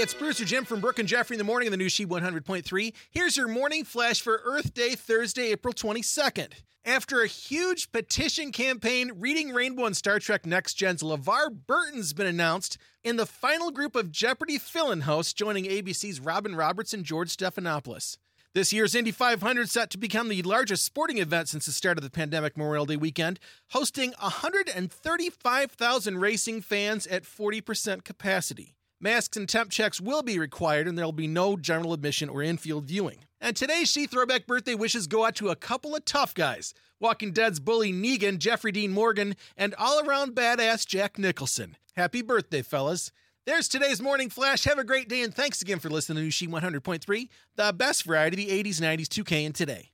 It's Bruce or Jim from Brooke and Jeffrey in the morning in the new She 100.3. Here's your morning flash for Earth Day, Thursday, April 22nd. After a huge petition campaign, Reading Rainbow and Star Trek Next Gen's LeVar Burton's been announced in the final group of Jeopardy fill-in hosts, joining ABC's Robin Roberts and George Stephanopoulos. This year's Indy 500 set to become the largest sporting event since the start of the pandemic Memorial Day weekend, hosting 135,000 racing fans at 40% capacity. Masks and temp checks will be required, and there will be no general admission or infield viewing. And today's She Throwback birthday wishes go out to a couple of tough guys Walking Dead's bully Negan, Jeffrey Dean Morgan, and all around badass Jack Nicholson. Happy birthday, fellas. There's today's morning flash. Have a great day, and thanks again for listening to She 100.3, the best variety of the 80s, 90s, 2K, and today.